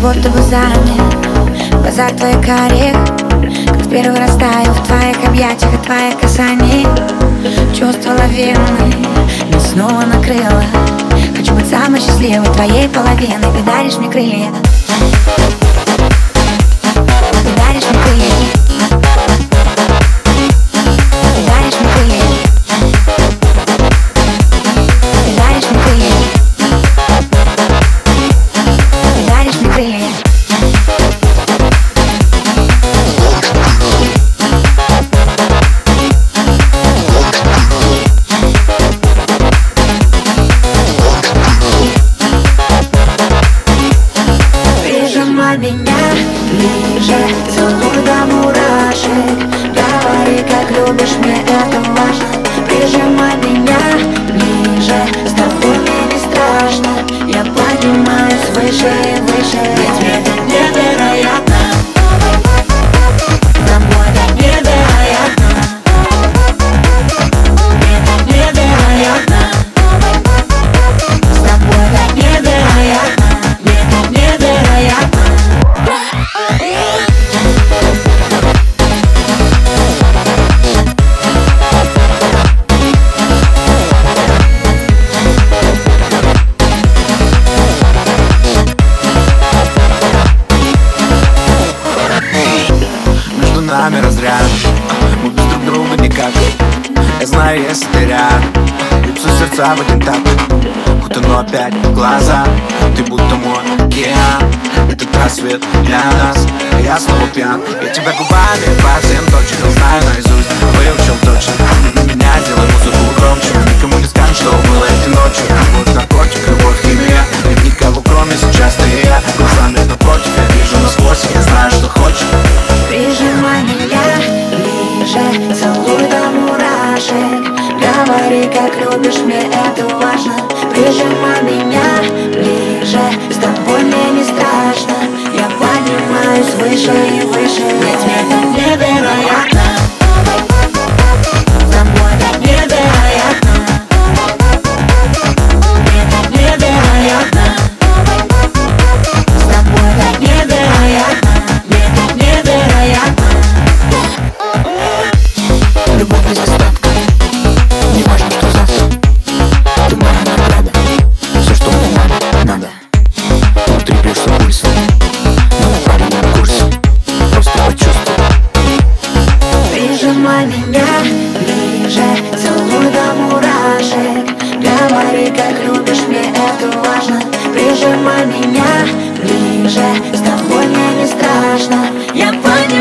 будто бы замер Глаза твои карих Как первый раз таю в твоих объятиях И твоих касаний Чувство лавины Нас снова накрыло Хочу быть самой счастливой твоей половиной. Ты даришь мне крылья меня ближе. Целуй до мурашек. Говори, как любишь, мне это важно. Прижимай меня ближе. С тобой мне не страшно. Я поднимаюсь выше и выше. Ведь Я знаю, если ты рядом Бьются сердца в один такт Утону опять в глаза. Ты будто мой океан. Этот рассвет для нас. Я снова пьян. Я тебя губами по всем точкам Знаю наизусть, выучил точно. Меня Говори, как любишь, мне это важно. Прижимай меня ближе, с тобой мне не страшно. Я поднимаюсь выше и выше, ведь это меня ближе, с тобой мне не страшно. Я поднимаюсь